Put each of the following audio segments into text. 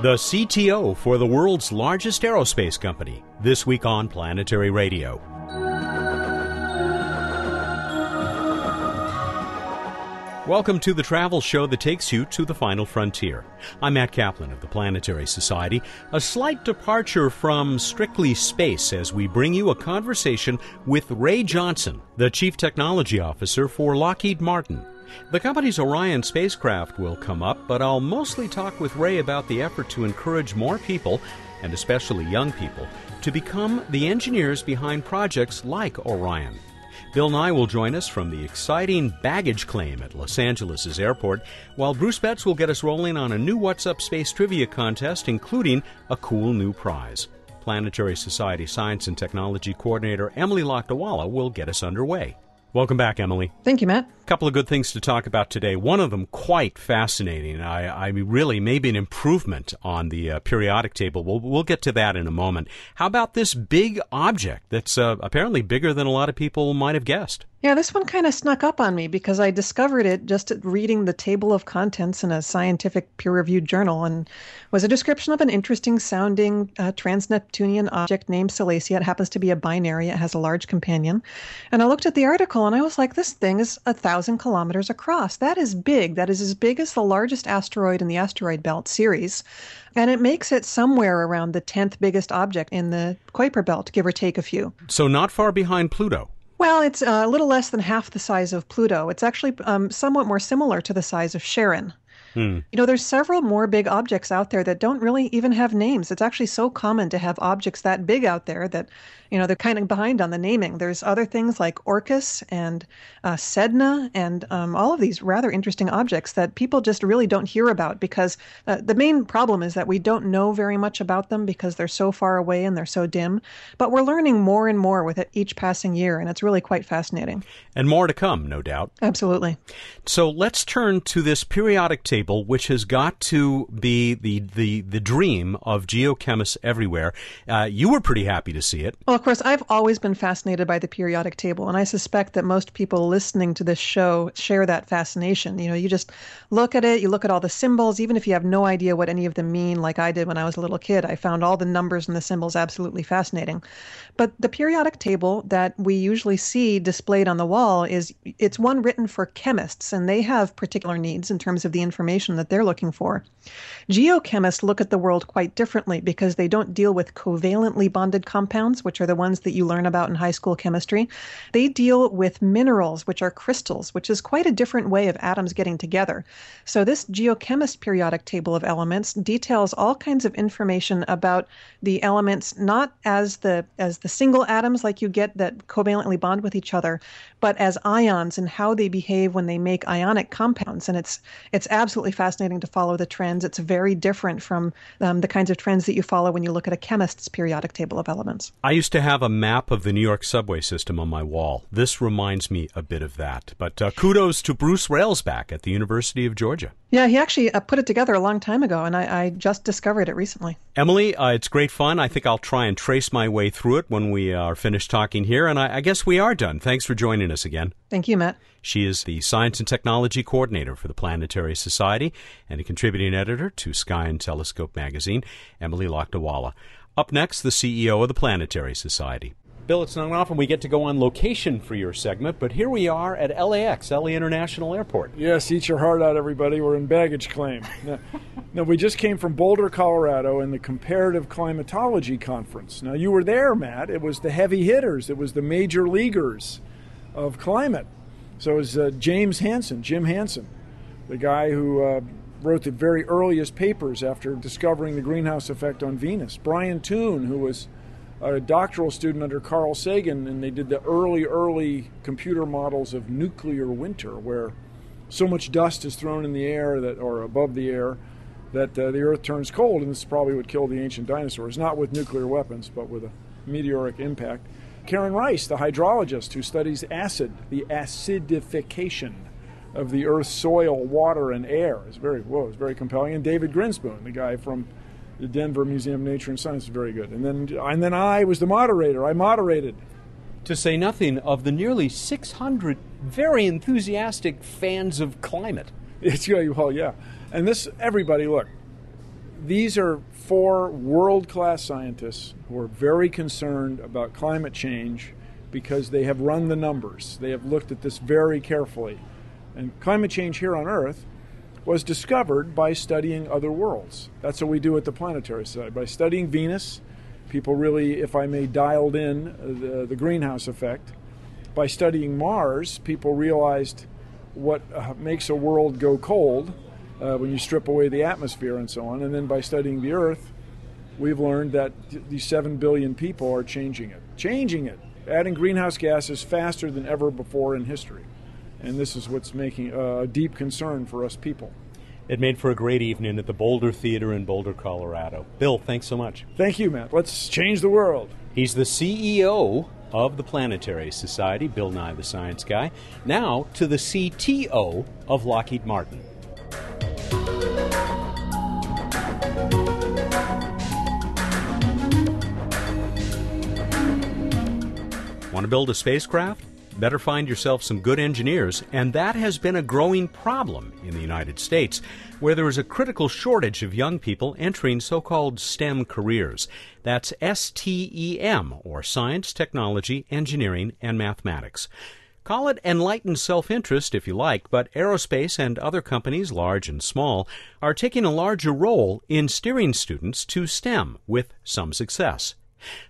the CTO for the world's largest aerospace company, this week on Planetary Radio. Welcome to the travel show that takes you to the final frontier. I'm Matt Kaplan of the Planetary Society. A slight departure from strictly space as we bring you a conversation with Ray Johnson, the Chief Technology Officer for Lockheed Martin. The company's Orion spacecraft will come up, but I'll mostly talk with Ray about the effort to encourage more people, and especially young people, to become the engineers behind projects like Orion. Bill Nye will join us from the exciting baggage claim at Los Angeles' airport, while Bruce Betts will get us rolling on a new What's Up Space trivia contest, including a cool new prize. Planetary Society Science and Technology Coordinator Emily Lakdawalla will get us underway. Welcome back, Emily. Thank you, Matt. Couple of good things to talk about today. One of them quite fascinating. I, I really maybe an improvement on the uh, periodic table. We'll, we'll get to that in a moment. How about this big object that's uh, apparently bigger than a lot of people might have guessed? Yeah, this one kind of snuck up on me because I discovered it just reading the table of contents in a scientific peer reviewed journal and was a description of an interesting sounding uh, trans Neptunian object named Salacia. It happens to be a binary, it has a large companion. And I looked at the article and I was like, this thing is a thousand kilometers across. That is big. That is as big as the largest asteroid in the asteroid belt series. And it makes it somewhere around the 10th biggest object in the Kuiper belt, give or take a few. So, not far behind Pluto. Well, it's uh, a little less than half the size of Pluto. It's actually um, somewhat more similar to the size of Charon. Hmm. You know, there's several more big objects out there that don't really even have names. It's actually so common to have objects that big out there that, you know, they're kind of behind on the naming. There's other things like Orcus and uh, Sedna and um, all of these rather interesting objects that people just really don't hear about because uh, the main problem is that we don't know very much about them because they're so far away and they're so dim. But we're learning more and more with each passing year, and it's really quite fascinating. And more to come, no doubt. Absolutely. So let's turn to this periodic table which has got to be the the the dream of geochemists everywhere. Uh, you were pretty happy to see it. Well, of course, I've always been fascinated by the periodic table, and I suspect that most people listening to this show share that fascination. You know, you just look at it, you look at all the symbols, even if you have no idea what any of them mean, like I did when I was a little kid. I found all the numbers and the symbols absolutely fascinating. But the periodic table that we usually see displayed on the wall is it's one written for chemists, and they have particular needs in terms of the information information that they're looking for. Geochemists look at the world quite differently because they don't deal with covalently bonded compounds, which are the ones that you learn about in high school chemistry. They deal with minerals, which are crystals, which is quite a different way of atoms getting together. So this geochemist periodic table of elements details all kinds of information about the elements not as the as the single atoms like you get that covalently bond with each other, but as ions and how they behave when they make ionic compounds. And it's it's absolutely absolutely fascinating to follow the trends. It's very different from um, the kinds of trends that you follow when you look at a chemist's periodic table of elements. I used to have a map of the New York subway system on my wall. This reminds me a bit of that. But uh, kudos to Bruce Railsback at the University of Georgia. Yeah, he actually uh, put it together a long time ago, and I, I just discovered it recently. Emily, uh, it's great fun. I think I'll try and trace my way through it when we are finished talking here, and I, I guess we are done. Thanks for joining us again. Thank you, Matt. She is the Science and Technology Coordinator for the Planetary Society and a contributing editor to Sky and Telescope magazine, Emily Lakdawalla. Up next, the CEO of the Planetary Society. Bill, it's not often we get to go on location for your segment, but here we are at LAX, LA International Airport. Yes, eat your heart out, everybody. We're in baggage claim. now, now, we just came from Boulder, Colorado, in the Comparative Climatology Conference. Now, you were there, Matt. It was the heavy hitters, it was the major leaguers of climate. So it was uh, James Hansen, Jim Hansen, the guy who uh, wrote the very earliest papers after discovering the greenhouse effect on Venus. Brian Toon, who was a doctoral student under Carl Sagan, and they did the early, early computer models of nuclear winter, where so much dust is thrown in the air that, or above the air, that uh, the Earth turns cold, and this probably would kill the ancient dinosaurs, not with nuclear weapons, but with a meteoric impact. Karen Rice, the hydrologist who studies acid, the acidification of the Earth's soil, water, and air, is very whoa, it's very compelling. And David Grinspoon, the guy from the Denver Museum of Nature and Science is very good. And then and then I was the moderator. I moderated. To say nothing of the nearly 600 very enthusiastic fans of climate. It's well, yeah. And this everybody look. These are four world class scientists who are very concerned about climate change because they have run the numbers. They have looked at this very carefully. And climate change here on Earth was discovered by studying other worlds. That's what we do at the planetary side. By studying Venus, people really, if I may, dialed in the, the greenhouse effect. By studying Mars, people realized what uh, makes a world go cold uh, when you strip away the atmosphere and so on. And then by studying the Earth, we've learned that these 7 billion people are changing it. Changing it. Adding greenhouse gases faster than ever before in history. And this is what's making a deep concern for us people. It made for a great evening at the Boulder Theater in Boulder, Colorado. Bill, thanks so much. Thank you, Matt. Let's change the world. He's the CEO of the Planetary Society, Bill Nye the Science Guy. Now to the CTO of Lockheed Martin. To build a spacecraft? Better find yourself some good engineers, and that has been a growing problem in the United States, where there is a critical shortage of young people entering so called STEM careers. That's S T E M, or Science, Technology, Engineering, and Mathematics. Call it enlightened self interest if you like, but aerospace and other companies, large and small, are taking a larger role in steering students to STEM with some success.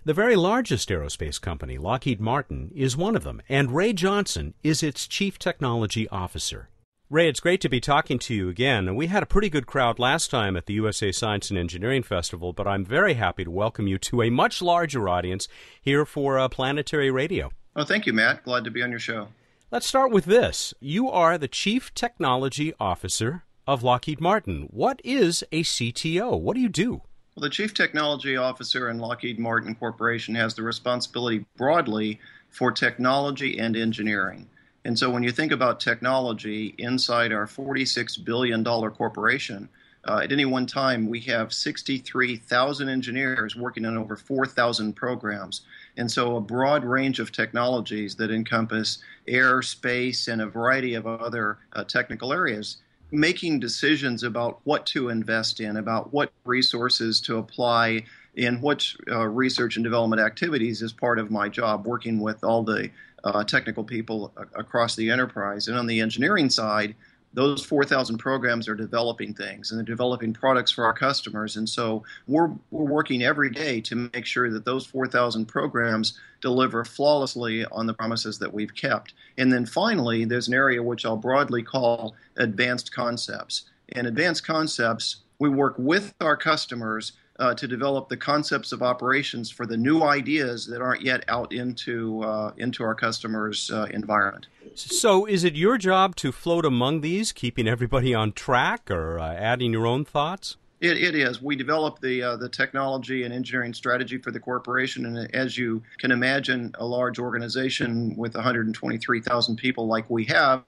The very largest aerospace company, Lockheed Martin, is one of them, and Ray Johnson is its chief technology officer. Ray, it's great to be talking to you again. We had a pretty good crowd last time at the USA Science and Engineering Festival, but I'm very happy to welcome you to a much larger audience here for uh, Planetary Radio. Oh, thank you, Matt. Glad to be on your show. Let's start with this. You are the Chief Technology Officer of Lockheed Martin. What is a CTO? What do you do? Well, the Chief Technology Officer in Lockheed Martin Corporation has the responsibility broadly for technology and engineering. And so when you think about technology inside our $46 billion corporation, uh, at any one time, we have 63,000 engineers working on over 4,000 programs. And so, a broad range of technologies that encompass air, space, and a variety of other uh, technical areas making decisions about what to invest in, about what resources to apply in what uh, research and development activities is part of my job, working with all the uh, technical people across the enterprise. And on the engineering side, those 4,000 programs are developing things and they're developing products for our customers. And so we're, we're working every day to make sure that those 4,000 programs deliver flawlessly on the promises that we've kept. And then finally, there's an area which I'll broadly call advanced concepts. And advanced concepts, we work with our customers uh, to develop the concepts of operations for the new ideas that aren't yet out into uh, into our customers' uh, environment. So, is it your job to float among these, keeping everybody on track, or uh, adding your own thoughts? It, it is. We develop the uh, the technology and engineering strategy for the corporation, and as you can imagine, a large organization with 123,000 people like we have,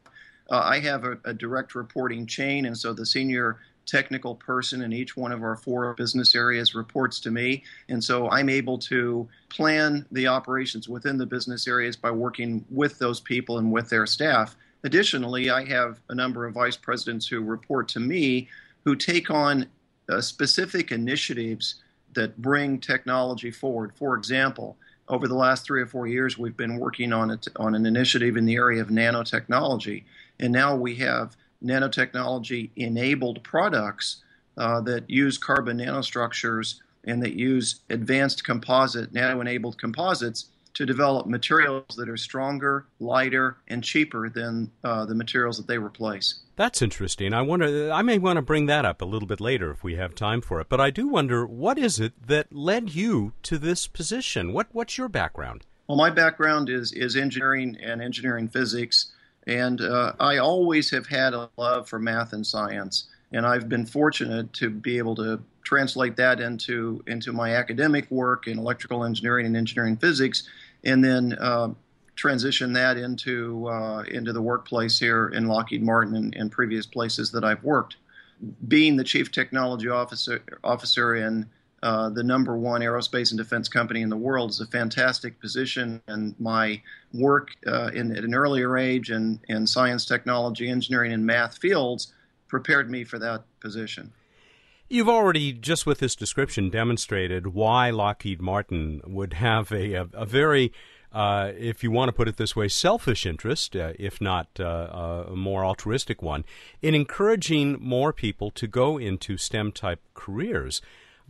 uh, I have a, a, direct reporting chain, and so the senior technical person in each one of our four business areas reports to me. And so I'm able to plan the operations within the business areas by working with those people and with their staff. Additionally, I have a number of vice presidents who report to me who take on uh, specific initiatives that bring technology forward. For example, over the last three or four years, we've been working on, it, on an initiative in the area of nanotechnology. And now we have nanotechnology enabled products uh, that use carbon nanostructures and that use advanced composite, nano enabled composites to develop materials that are stronger, lighter, and cheaper than uh, the materials that they replace. That's interesting. I wonder. I may want to bring that up a little bit later if we have time for it. But I do wonder, what is it that led you to this position? What What's your background? Well, my background is is engineering and engineering physics. And uh, I always have had a love for math and science, and I've been fortunate to be able to translate that into into my academic work in electrical engineering and engineering physics, and then uh, transition that into uh, into the workplace here in Lockheed Martin and, and, previous places that I've worked. Being the chief technology officer officer in uh, the number one aerospace and defense company in the world is a fantastic position, and my work uh, in, at an earlier age in, in science, technology, engineering, and math fields prepared me for that position. You've already, just with this description, demonstrated why Lockheed Martin would have a, a, a very, uh, if you want to put it this way, selfish interest, uh, if not uh, a more altruistic one, in encouraging more people to go into STEM type careers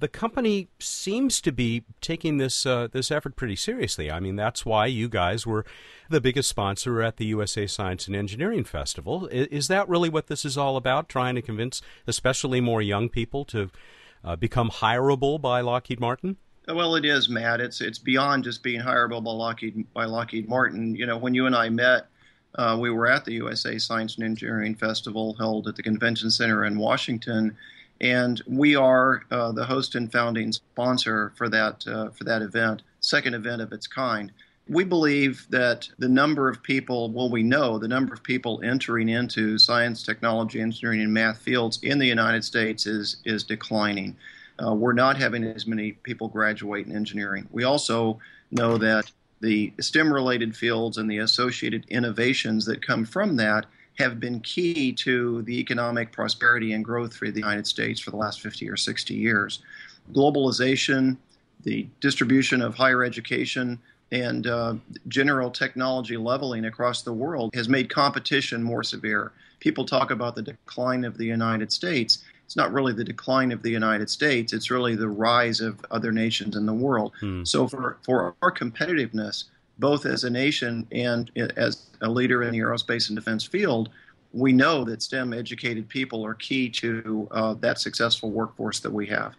the company seems to be taking this uh, this effort pretty seriously. I mean, that's why you guys were the biggest sponsor at the USA Science and Engineering Festival. Is, is that really what this is all about? Trying to convince, especially more young people, to uh, become hireable by Lockheed Martin? Well, it is, Matt. It's it's beyond just being hireable by Lockheed by Lockheed Martin. You know, when you and I met, uh, we were at the USA Science and Engineering Festival held at the Convention Center in Washington and we are uh, the host and founding sponsor for that uh, for that event, second event of its kind. We believe that the number of people, well, we know the number of people entering into science, technology, engineering, and math fields in the United States is is declining. Uh, we're not having as many people graduate in engineering. We also know that the STEM-related fields and the associated innovations that come from that have been key to the economic prosperity and growth for the United States for the last 50 or 60 years. Globalization, the distribution of higher education, and uh, general technology leveling across the world has made competition more severe. People talk about the decline of the United States. It's not really the decline of the United States, it's really the rise of other nations in the world. Hmm. So, for, for our competitiveness, both as a nation and as a leader in the aerospace and defense field, we know that STEM educated people are key to uh, that successful workforce that we have.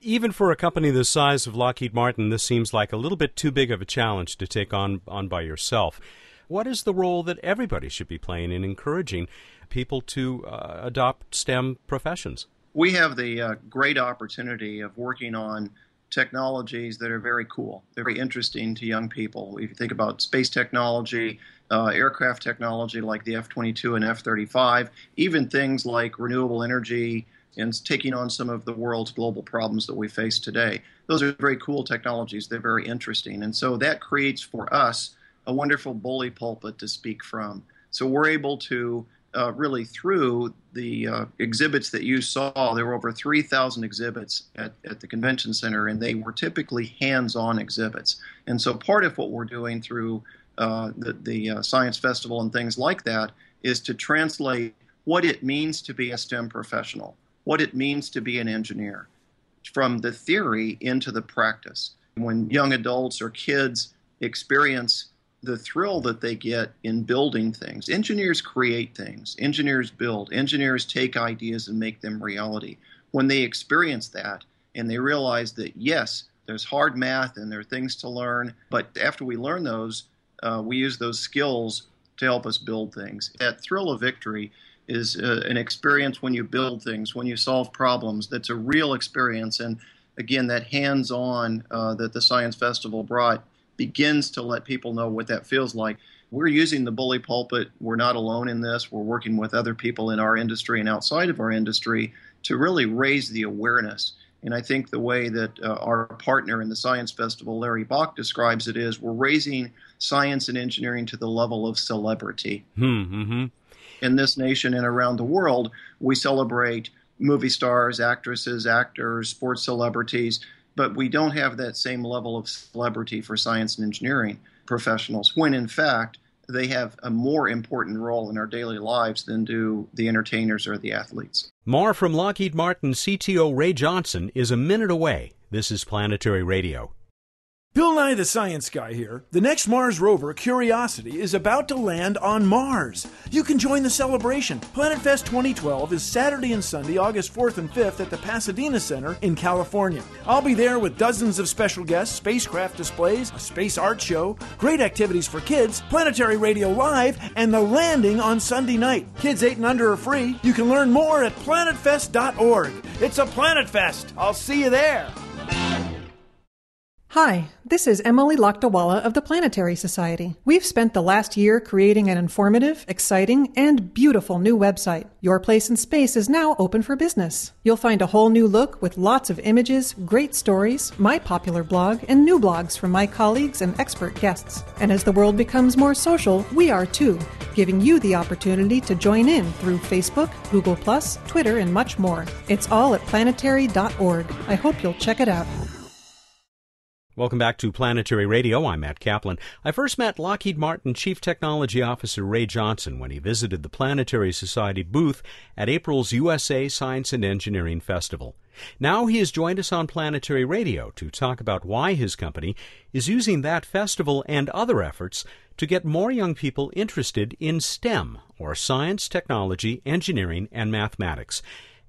Even for a company the size of Lockheed Martin, this seems like a little bit too big of a challenge to take on, on by yourself. What is the role that everybody should be playing in encouraging people to uh, adopt STEM professions? We have the uh, great opportunity of working on technologies that are very cool. They're very interesting to young people. If you think about space technology, uh, aircraft technology like the F 22 and F 35, even things like renewable energy and taking on some of the world's global problems that we face today. Those are very cool technologies. They're very interesting. And so that creates for us a wonderful bully pulpit to speak from. So we're able to uh, really through the uh, exhibits that you saw. There were over 3,000 exhibits at, at the convention center, and they were typically hands on exhibits. And so part of what we're doing through uh, the, the uh, Science Festival and things like that is to translate what it means to be a STEM professional, what it means to be an engineer, from the theory into the practice. When young adults or kids experience the thrill that they get in building things. Engineers create things, engineers build, engineers take ideas and make them reality. When they experience that and they realize that, yes, there's hard math and there are things to learn, but after we learn those, uh, we use those skills to help us build things. That thrill of victory is uh, an experience when you build things, when you solve problems. That's a real experience. And again, that hands on uh, that the Science Festival brought begins to let people know what that feels like. We're using the bully pulpit. We're not alone in this. We're working with other people in our industry and outside of our industry to really raise the awareness. And I think the way that uh, our partner in the Science Festival, Larry Bock, describes it is we're raising science and engineering to the level of celebrity. Hmm, mm-hmm. In this nation and around the world, we celebrate movie stars, actresses, actors, sports celebrities but we don't have that same level of celebrity for science and engineering professionals when in fact they have a more important role in our daily lives than do the entertainers or the athletes. More from Lockheed Martin CTO Ray Johnson is a minute away. This is Planetary Radio. Bill Nye the Science Guy here. The next Mars rover, Curiosity, is about to land on Mars. You can join the celebration. Planet Fest 2012 is Saturday and Sunday, August 4th and 5th at the Pasadena Center in California. I'll be there with dozens of special guests, spacecraft displays, a space art show, great activities for kids, planetary radio live, and the landing on Sunday night. Kids 8 and under are free. You can learn more at planetfest.org. It's a Planet Fest. I'll see you there. Hi, this is Emily Lakdawalla of the Planetary Society. We've spent the last year creating an informative, exciting, and beautiful new website. Your Place in Space is now open for business. You'll find a whole new look with lots of images, great stories, my popular blog, and new blogs from my colleagues and expert guests. And as the world becomes more social, we are too, giving you the opportunity to join in through Facebook, Google, Twitter, and much more. It's all at planetary.org. I hope you'll check it out. Welcome back to Planetary Radio. I'm Matt Kaplan. I first met Lockheed Martin Chief Technology Officer Ray Johnson when he visited the Planetary Society booth at April's USA Science and Engineering Festival. Now he has joined us on Planetary Radio to talk about why his company is using that festival and other efforts to get more young people interested in STEM, or science, technology, engineering, and mathematics.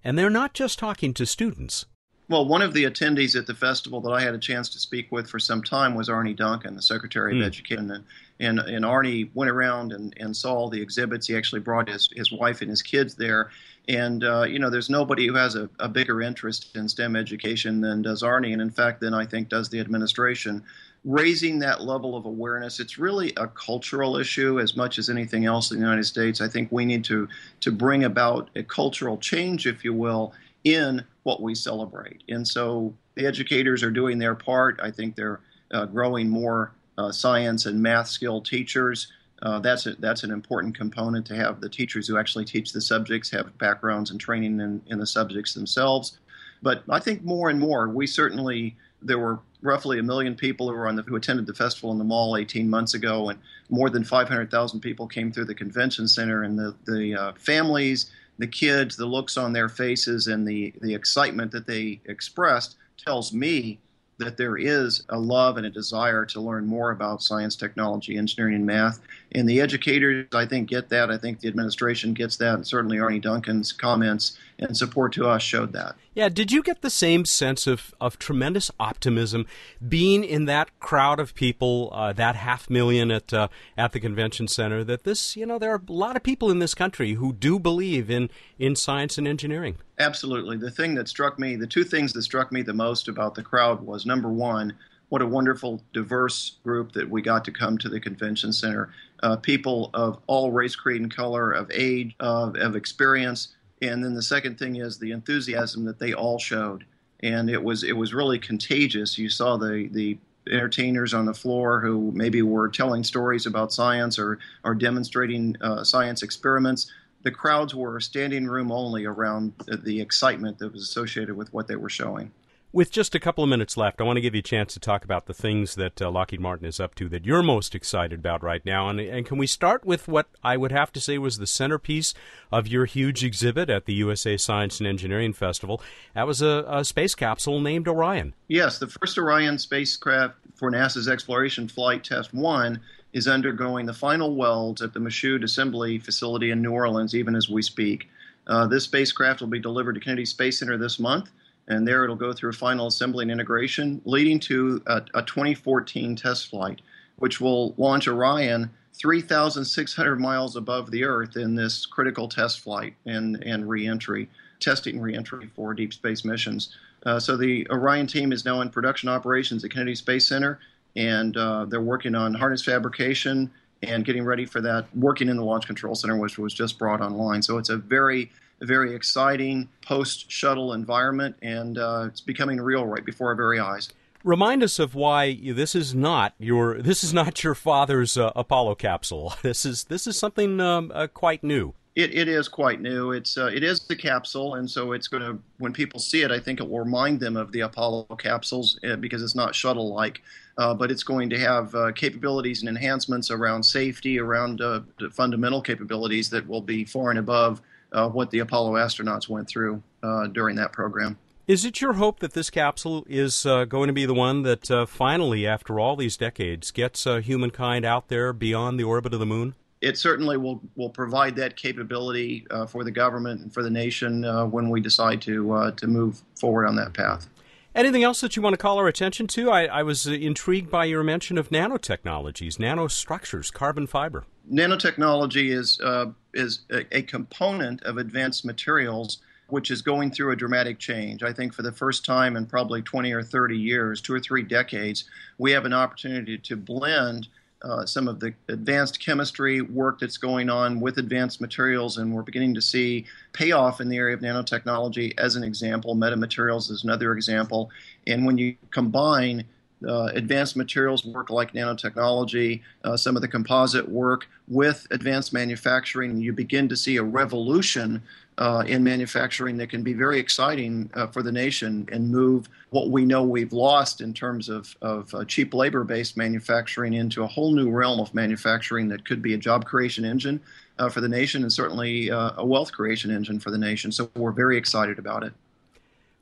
And they're not just talking to students. Well, one of the attendees at the festival that I had a chance to speak with for some time was Arne Duncan, the Secretary mm. of Education. And, and, and Arne went around and, and saw all the exhibits. He actually brought his, his wife and his kids there. And, uh, you know, there's nobody who has a, a bigger interest in STEM education than does Arne, And in fact, then I think does the administration. Raising that level of awareness, it's really a cultural issue as much as anything else in the United States. I think we need to, to bring about a cultural change, if you will, in what we celebrate. And so the educators are doing their part. I think they're uh, growing more uh, science and math skill teachers. Uh, that's a, that's an important component to have the teachers who actually teach the subjects have backgrounds and training in, in the subjects themselves. But I think more and more, we certainly there were roughly a million people who were on the, who attended the festival in the mall 18 months ago, and more than 500,000 people came through the convention center, and the the uh, families the kids, the looks on their faces, and the, the excitement that they expressed tells me that there is a love and a desire to learn more about science, technology, engineering, and math. And the educators, I think, get that. I think the administration gets that. And certainly Arne Duncan's comments and support to us showed that. Yeah, did you get the same sense of, of tremendous optimism being in that crowd of people, uh, that half million at uh, at the convention center? That this, you know, there are a lot of people in this country who do believe in in science and engineering. Absolutely. The thing that struck me, the two things that struck me the most about the crowd was number one, what a wonderful, diverse group that we got to come to the convention center. Uh, people of all race, creed, and color, of age, of, of experience and then the second thing is the enthusiasm that they all showed, and it was it was really contagious. You saw the the entertainers on the floor who maybe were telling stories about science or or demonstrating uh, science experiments. The crowds were standing room only around the excitement that was associated with what they were showing. With just a couple of minutes left, I want to give you a chance to talk about the things that uh, Lockheed Martin is up to that you're most excited about right now. And, and can we start with what I would have to say was the centerpiece of your huge exhibit at the USA Science and Engineering Festival? That was a, a space capsule named Orion. Yes, the first Orion spacecraft for NASA's Exploration Flight Test 1 is undergoing the final welds at the Michoud Assembly Facility in New Orleans, even as we speak. Uh, this spacecraft will be delivered to Kennedy Space Center this month and there it'll go through final assembly and integration, leading to a, a 2014 test flight, which will launch Orion 3,600 miles above the Earth in this critical test flight and, and reentry, testing reentry for deep space missions. Uh, so the Orion team is now in production operations at Kennedy Space Center, and uh, they're working on harness fabrication and getting ready for that, working in the Launch Control Center, which was just brought online. So it's a very a very exciting post shuttle environment, and uh, it's becoming real right before our very eyes. Remind us of why this is not your this is not your father's uh, Apollo capsule. This is this is something um, uh, quite new. It, it is quite new. It's uh, it is the capsule, and so it's going to when people see it, I think it will remind them of the Apollo capsules uh, because it's not shuttle like, uh, but it's going to have uh, capabilities and enhancements around safety, around uh, fundamental capabilities that will be far and above uh, what the Apollo astronauts went through uh, during that program. Is it your hope that this capsule is uh, going to be the one that uh, finally, after all these decades, gets uh, humankind out there beyond the orbit of the moon? It certainly will, will provide that capability uh, for the government and for the nation when we decide to, to move forward on that path. Anything else that you want to call our attention to? I, I was intrigued by your mention of nanotechnologies, nanostructures, carbon fiber nanotechnology is uh, is a, a, component of advanced materials which is going through a dramatic change. I think for the first time in probably 20 or 30 years, two or three decades, we have an opportunity to blend uh, some of the advanced chemistry work that's going on with advanced materials, and we're beginning to see payoff in the area of nanotechnology as an example. Metamaterials is another example. And when you combine advanced materials work like nanotechnology, uh, some of the composite work with advanced manufacturing, you begin to see a revolution uh, in manufacturing that can be very exciting uh, for the nation and move what we know we've lost in terms of, of uh, cheap labor based manufacturing into a whole new realm of manufacturing that could be a job creation engine uh, for the nation and certainly uh, a wealth creation engine for the nation. So we're very excited about it.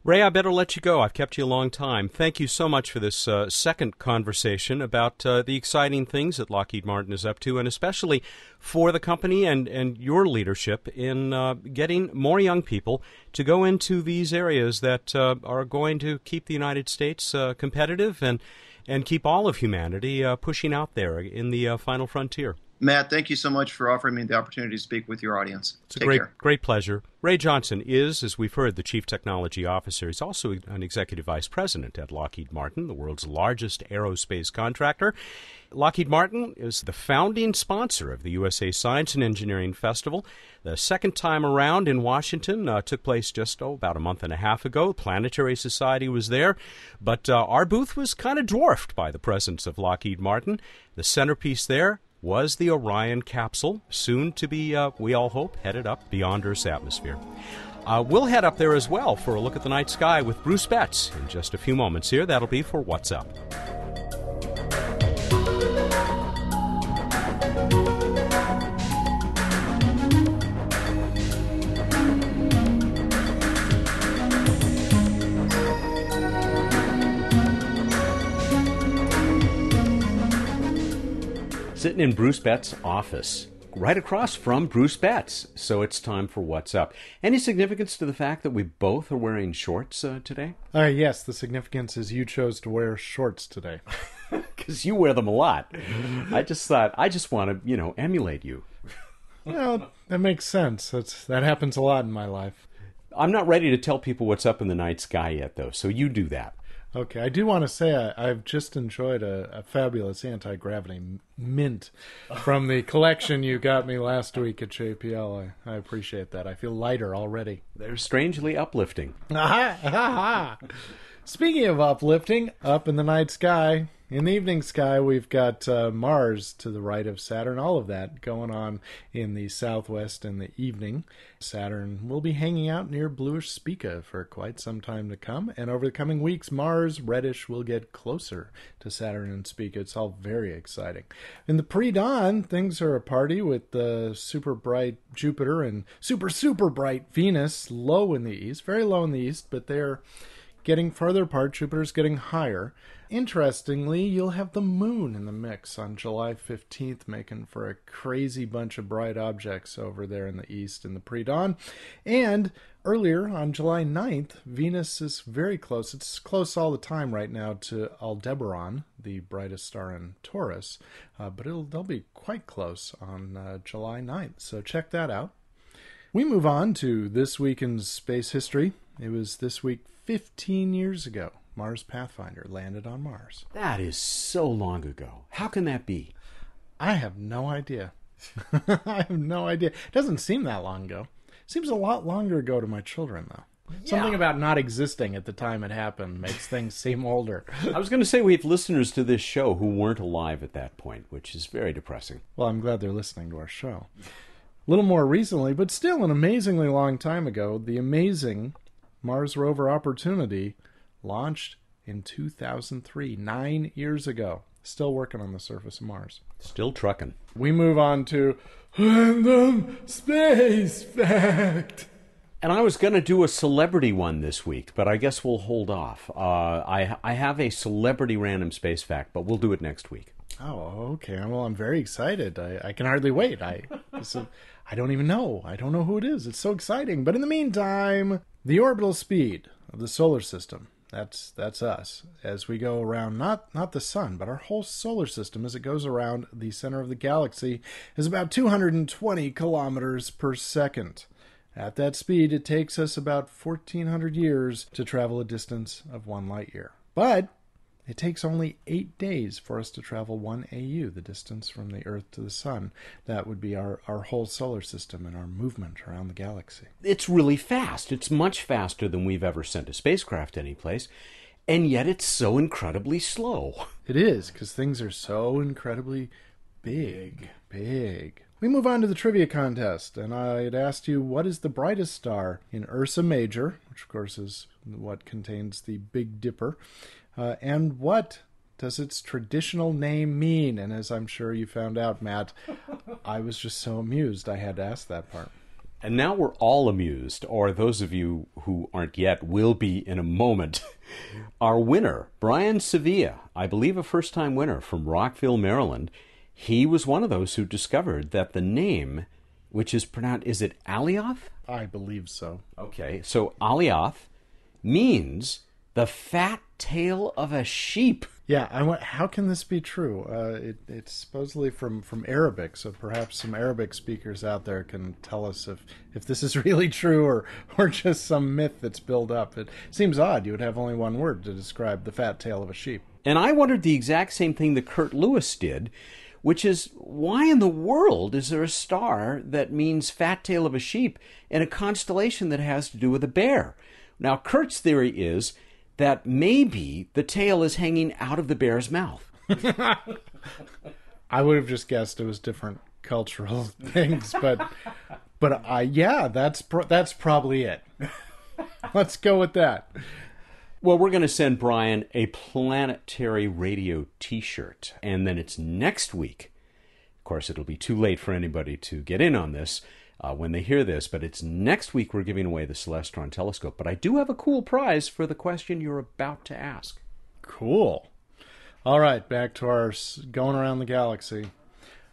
Ray, I better let you go. I've kept you a long time. Thank you so much for this uh, second conversation about uh, the exciting things that Lockheed Martin is up to, and especially for the company and, and your leadership in uh, getting more young people to go into these areas that uh, are going to keep the United States uh, competitive and, and keep all of humanity uh, pushing out there in the final frontier. Matt, thank you so much for offering me the opportunity to speak with your audience. It's a great, care. great pleasure. Ray Johnson is, as we've heard, the Chief Technology Officer. He's also an Executive Vice President at Lockheed Martin, the world's largest aerospace contractor. Lockheed Martin is the founding sponsor of the USA Science and Engineering Festival. The second time around in Washington uh, took place just oh, about a month and a half ago. Planetary Society was there, but uh, our booth was kind of dwarfed by the presence of Lockheed Martin. The centerpiece there, was the Orion capsule, soon to be, uh, we all hope, headed up beyond Earth's atmosphere. Uh, we'll head up there as well for a look at the night sky with Bruce Betts in just a few moments here. That'll be for What's Up. Sitting in Bruce Betts' office, right across from Bruce Betts. So it's time for What's Up. Any significance to the fact that we both are wearing shorts uh, today? Uh, yes, the significance is you chose to wear shorts today. Because you wear them a lot. I just thought, I just want to, you know, emulate you. well, that makes sense. That's, that happens a lot in my life. I'm not ready to tell people what's up in the night sky yet, though, so you do that. Okay, I do want to say I, have just enjoyed a, a fabulous anti gravity mint from the collection you got me last week at JPL. I, I appreciate that. I feel lighter already. They're strangely uplifting. Speaking of uplifting, up in the night sky, in the evening sky, we've got uh, Mars to the right of Saturn. All of that going on in the southwest in the evening. Saturn will be hanging out near bluish Spica for quite some time to come. And over the coming weeks, Mars, reddish, will get closer to Saturn and Spica. It's all very exciting. In the pre dawn, things are a party with the super bright Jupiter and super, super bright Venus low in the east, very low in the east, but they're getting farther apart. Jupiter's getting higher. Interestingly, you'll have the moon in the mix on July 15th, making for a crazy bunch of bright objects over there in the east in the pre dawn. And earlier on July 9th, Venus is very close. It's close all the time right now to Aldebaran, the brightest star in Taurus, uh, but it'll, they'll be quite close on uh, July 9th. So check that out. We move on to this week in space history. It was this week 15 years ago. Mars Pathfinder landed on Mars. That is so long ago. How can that be? I have no idea. I have no idea. It doesn't seem that long ago. It seems a lot longer ago to my children, though. Yeah. Something about not existing at the time it happened makes things seem older. I was going to say we have listeners to this show who weren't alive at that point, which is very depressing. Well, I'm glad they're listening to our show. A little more recently, but still an amazingly long time ago, the amazing Mars rover Opportunity launched in 2003, nine years ago. Still working on the surface of Mars. Still trucking. We move on to random space fact. And I was going to do a celebrity one this week, but I guess we'll hold off. Uh, I I have a celebrity random space fact, but we'll do it next week. Oh, okay. Well, I'm very excited. I, I can hardly wait. I so, I don't even know. I don't know who it is. It's so exciting. But in the meantime, the orbital speed of the solar system that's that's us as we go around not not the sun, but our whole solar system as it goes around the center of the galaxy is about 220 kilometers per second. At that speed, it takes us about 1400 years to travel a distance of one light year. But it takes only eight days for us to travel one AU, the distance from the Earth to the Sun. That would be our, our whole solar system and our movement around the galaxy. It's really fast. It's much faster than we've ever sent a spacecraft anyplace, and yet it's so incredibly slow. It is, because things are so incredibly big. Big. We move on to the trivia contest, and I had asked you what is the brightest star in Ursa Major, which of course is what contains the Big Dipper, uh, and what does its traditional name mean? And as I'm sure you found out, Matt, I was just so amused I had to ask that part. And now we're all amused, or those of you who aren't yet will be in a moment. Our winner, Brian Sevilla, I believe a first time winner from Rockville, Maryland, he was one of those who discovered that the name, which is pronounced, is it Alioth? I believe so. Okay, so Alioth means the fat tail of a sheep. Yeah, I went, how can this be true? Uh, it, it's supposedly from, from Arabic, so perhaps some Arabic speakers out there can tell us if, if this is really true or, or just some myth that's built up. It seems odd you would have only one word to describe the fat tail of a sheep. And I wondered the exact same thing that Kurt Lewis did, which is why in the world is there a star that means fat tail of a sheep in a constellation that has to do with a bear? Now, Kurt's theory is that maybe the tail is hanging out of the bear's mouth. I would have just guessed it was different cultural things, but but uh, yeah, that's pro- that's probably it. Let's go with that. Well, we're going to send Brian a planetary radio T-shirt, and then it's next week. Of course, it'll be too late for anybody to get in on this uh, when they hear this, but it's next week we're giving away the Celestron telescope. But I do have a cool prize for the question you're about to ask. Cool. All right, back to our going around the galaxy.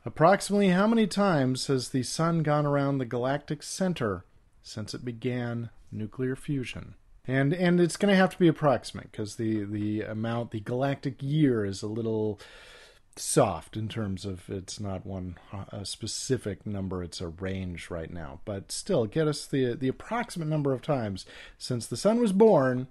Approximately how many times has the sun gone around the galactic center since it began nuclear fusion? And and it's going to have to be approximate because the the amount the galactic year is a little soft in terms of it's not one a specific number it's a range right now but still get us the the approximate number of times since the sun was born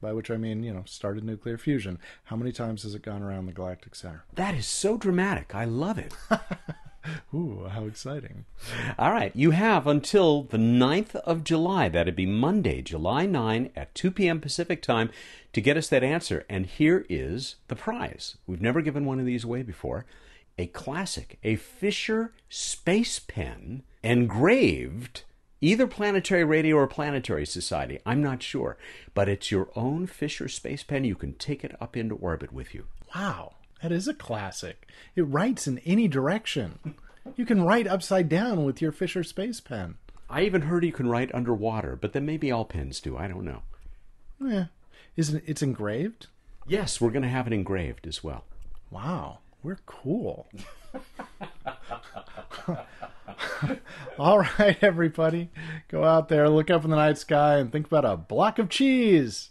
by which I mean, you know, started nuclear fusion. How many times has it gone around the galactic center? That is so dramatic. I love it. Ooh, how exciting. All right, you have until the 9th of July, that'd be Monday, July 9 at 2 p.m. Pacific time, to get us that answer. And here is the prize. We've never given one of these away before. A classic, a Fisher space pen engraved either Planetary Radio or Planetary Society. I'm not sure. But it's your own Fisher space pen. You can take it up into orbit with you. Wow. That is a classic. It writes in any direction. You can write upside down with your Fisher Space Pen. I even heard you can write underwater, but then maybe all pens do. I don't know. Yeah. Isn't it, it's engraved? Yes, we're going to have it engraved as well. Wow. We're cool. all right, everybody. Go out there, look up in the night sky, and think about a block of cheese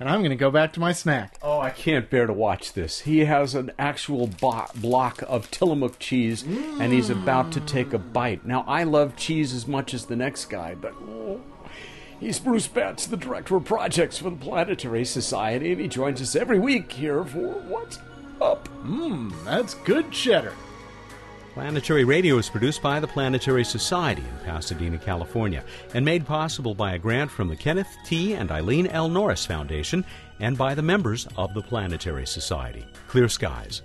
and I'm going to go back to my snack. Oh, I can't bear to watch this. He has an actual bo- block of Tillamook cheese, mm. and he's about to take a bite. Now, I love cheese as much as the next guy, but oh, he's Bruce Betts, the director of projects for the Planetary Society, and he joins us every week here for What's Up. Mmm, that's good cheddar. Planetary Radio is produced by the Planetary Society in Pasadena, California, and made possible by a grant from the Kenneth T. and Eileen L. Norris Foundation and by the members of the Planetary Society. Clear skies.